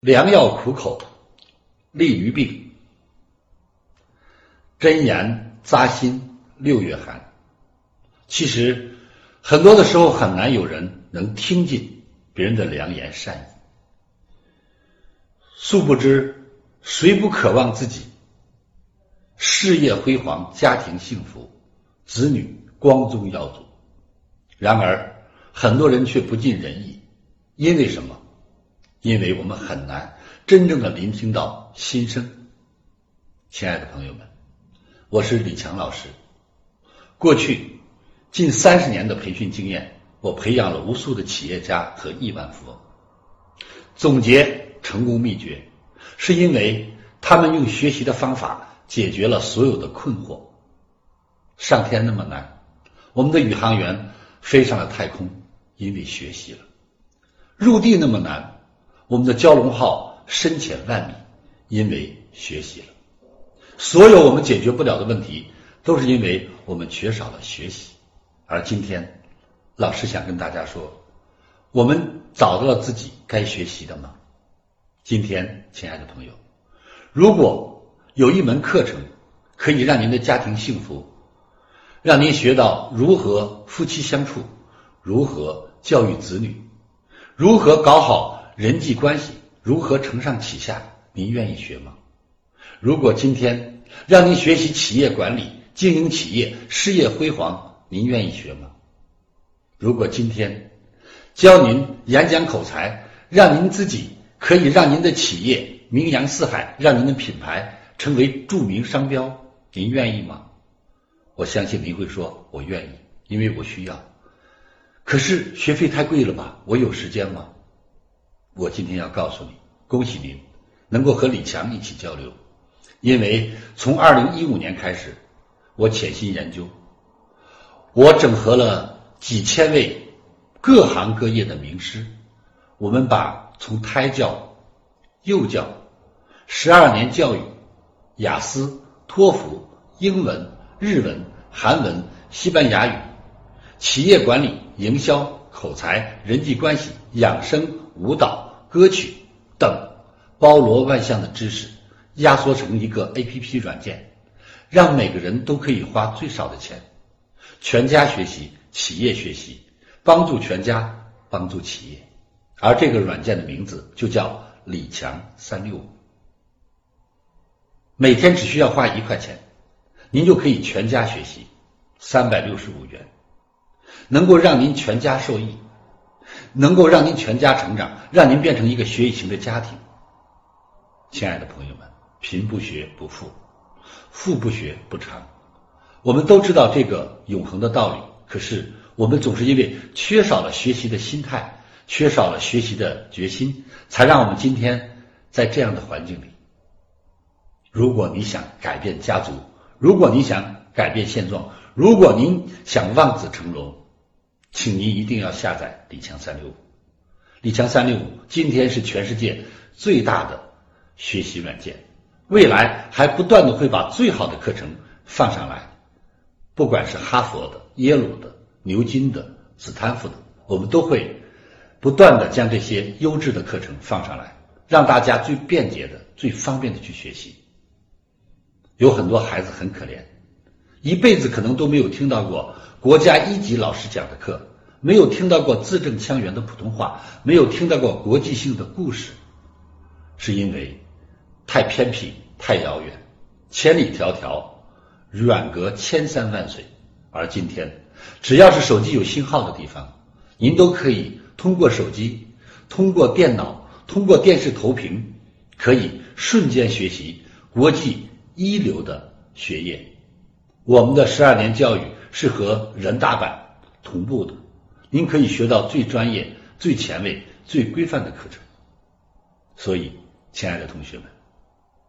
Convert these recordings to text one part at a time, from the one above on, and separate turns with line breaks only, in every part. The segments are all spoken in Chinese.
良药苦口利于病，真言扎心六月寒。其实很多的时候很难有人能听进别人的良言善意，殊不知谁不渴望自己事业辉煌、家庭幸福、子女光宗耀祖？然而很多人却不尽人意，因为什么？因为我们很难真正的聆听到心声。亲爱的朋友们，我是李强老师。过去近三十年的培训经验，我培养了无数的企业家和亿万富翁。总结成功秘诀，是因为他们用学习的方法解决了所有的困惑。上天那么难，我们的宇航员飞上了太空，因为学习了；入地那么难。我们的蛟龙号深潜万米，因为学习了。所有我们解决不了的问题，都是因为我们缺少了学习。而今天，老师想跟大家说，我们找到了自己该学习的吗？今天，亲爱的朋友，如果有一门课程可以让您的家庭幸福，让您学到如何夫妻相处，如何教育子女，如何搞好。人际关系如何承上启下？您愿意学吗？如果今天让您学习企业管理、经营企业、事业辉煌，您愿意学吗？如果今天教您演讲口才，让您自己可以让您的企业名扬四海，让您的品牌成为著名商标，您愿意吗？我相信您会说：“我愿意，因为我需要。”可是学费太贵了吧？我有时间吗？我今天要告诉你，恭喜您能够和李强一起交流，因为从二零一五年开始，我潜心研究，我整合了几千位各行各业的名师，我们把从胎教、幼教、十二年教育、雅思、托福、英文、日文、韩文、西班牙语、企业管理、营销、口才、人际关系、养生、舞蹈。歌曲等包罗万象的知识压缩成一个 A P P 软件，让每个人都可以花最少的钱，全家学习，企业学习，帮助全家，帮助企业。而这个软件的名字就叫李强三六五，每天只需要花一块钱，您就可以全家学习，三百六十五元，能够让您全家受益。能够让您全家成长，让您变成一个学习型的家庭。亲爱的朋友们，贫不学不富，富不学不长。我们都知道这个永恒的道理，可是我们总是因为缺少了学习的心态，缺少了学习的决心，才让我们今天在这样的环境里。如果你想改变家族，如果你想改变现状，如果您想望子成龙。请您一定要下载李强三六五，李强三六五今天是全世界最大的学习软件，未来还不断的会把最好的课程放上来，不管是哈佛的、耶鲁的、牛津的、斯坦福的，我们都会不断的将这些优质的课程放上来，让大家最便捷的、最方便的去学习。有很多孩子很可怜，一辈子可能都没有听到过。国家一级老师讲的课，没有听到过字正腔圆的普通话，没有听到过国际性的故事，是因为太偏僻、太遥远，千里迢迢，远隔千山万水。而今天，只要是手机有信号的地方，您都可以通过手机、通过电脑、通过电视投屏，可以瞬间学习国际一流的学业。我们的十二年教育。是和人大版同步的，您可以学到最专业、最前卫、最规范的课程。所以，亲爱的同学们，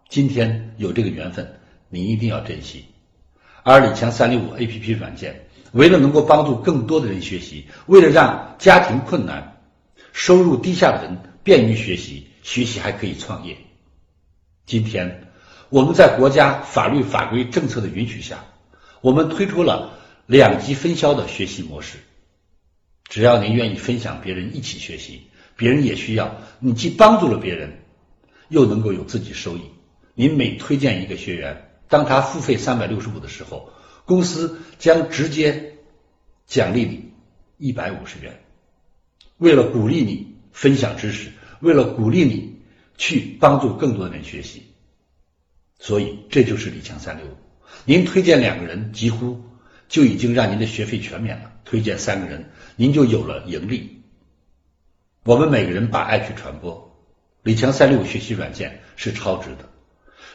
今天有这个缘分，您一定要珍惜。而李强三六五 A P P 软件，为了能够帮助更多的人学习，为了让家庭困难、收入低下的人便于学习，学习还可以创业。今天我们在国家法律法规政策的允许下，我们推出了。两级分销的学习模式，只要您愿意分享，别人一起学习，别人也需要你，既帮助了别人，又能够有自己收益。您每推荐一个学员，当他付费三百六十五的时候，公司将直接奖励你一百五十元。为了鼓励你分享知识，为了鼓励你去帮助更多的人学习，所以这就是李强三六五。您推荐两个人，几乎就已经让您的学费全免了；推荐三个人，您就有了盈利。我们每个人把爱去传播，李强三六五学习软件是超值的。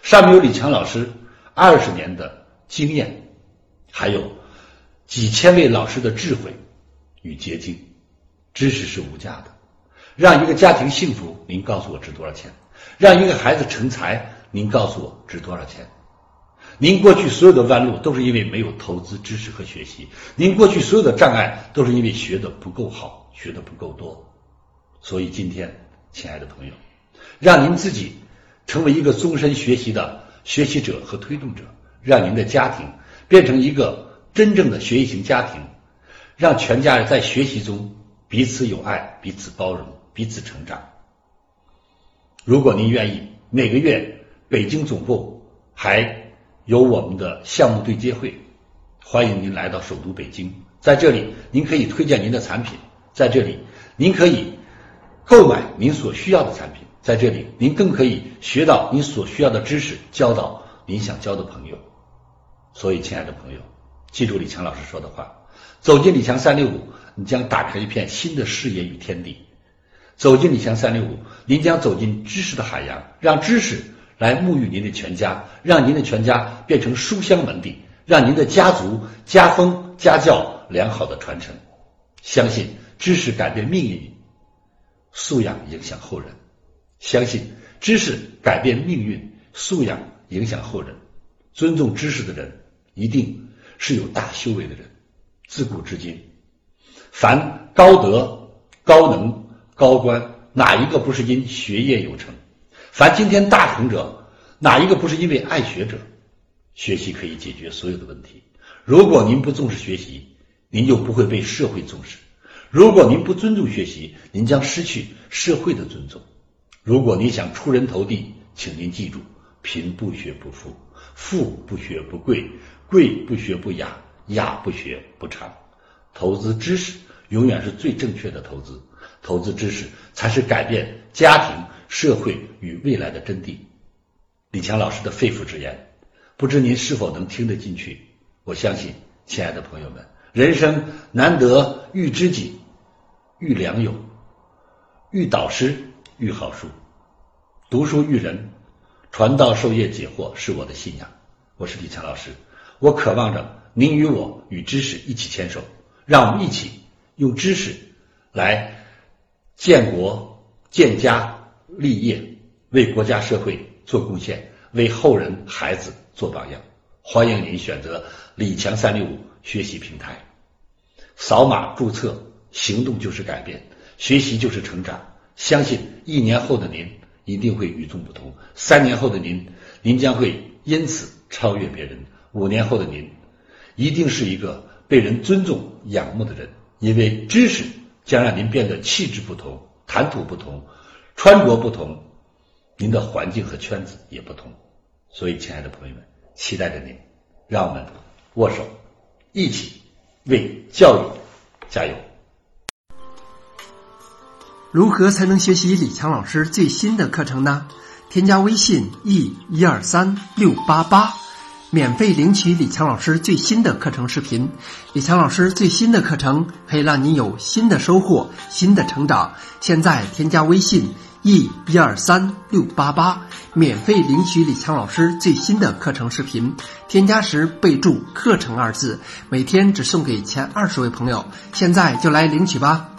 上面有李强老师二十年的经验，还有几千位老师的智慧与结晶，知识是无价的。让一个家庭幸福，您告诉我值多少钱？让一个孩子成才，您告诉我值多少钱？您过去所有的弯路都是因为没有投资知识和学习，您过去所有的障碍都是因为学的不够好，学的不够多。所以今天，亲爱的朋友，让您自己。成为一个终身学习的学习者和推动者，让您的家庭变成一个真正的学习型家庭，让全家人在学习中彼此有爱、彼此包容、彼此成长。如果您愿意，每个月北京总部还有我们的项目对接会，欢迎您来到首都北京，在这里您可以推荐您的产品，在这里您可以购买您所需要的产品。在这里，您更可以学到您所需要的知识，交到您想交的朋友。所以，亲爱的朋友，记住李强老师说的话：走进李强三六五，你将打开一片新的视野与天地；走进李强三六五，您将走进知识的海洋，让知识来沐浴您的全家，让您的全家变成书香门第，让您的家族家风家教良好的传承。相信知识改变命运，素养影响后人。相信知识改变命运，素养影响后人。尊重知识的人，一定是有大修为的人。自古至今，凡高德、高能、高官，哪一个不是因学业有成？凡今天大成者，哪一个不是因为爱学者？学习可以解决所有的问题。如果您不重视学习，您就不会被社会重视；如果您不尊重学习，您将失去社会的尊重。如果你想出人头地，请您记住：贫不学不富，富不学不贵，贵不学不雅，雅不学不长。投资知识永远是最正确的投资，投资知识才是改变家庭、社会与未来的真谛。李强老师的肺腑之言，不知您是否能听得进去？我相信，亲爱的朋友们，人生难得遇知己，遇良友，遇导师。遇好书，读书育人，传道授业解惑是我的信仰。我是李强老师，我渴望着您与我与知识一起牵手，让我们一起用知识来建国、建家、立业，为国家社会做贡献，为后人孩子做榜样。欢迎您选择李强三六五学习平台，扫码注册，行动就是改变，学习就是成长。相信一年后的您一定会与众不同，三年后的您，您将会因此超越别人；五年后的您，一定是一个被人尊重、仰慕的人，因为知识将让您变得气质不同、谈吐不同、穿着不同，您的环境和圈子也不同。所以，亲爱的朋友们，期待着您，让我们握手，一起为教育加油。
如何才能学习李强老师最新的课程呢？添加微信 e 一二三六八八，免费领取李强老师最新的课程视频。李强老师最新的课程可以让您有新的收获、新的成长。现在添加微信 e 一二三六八八，免费领取李强老师最新的课程视频。添加时备注“课程”二字，每天只送给前二十位朋友。现在就来领取吧。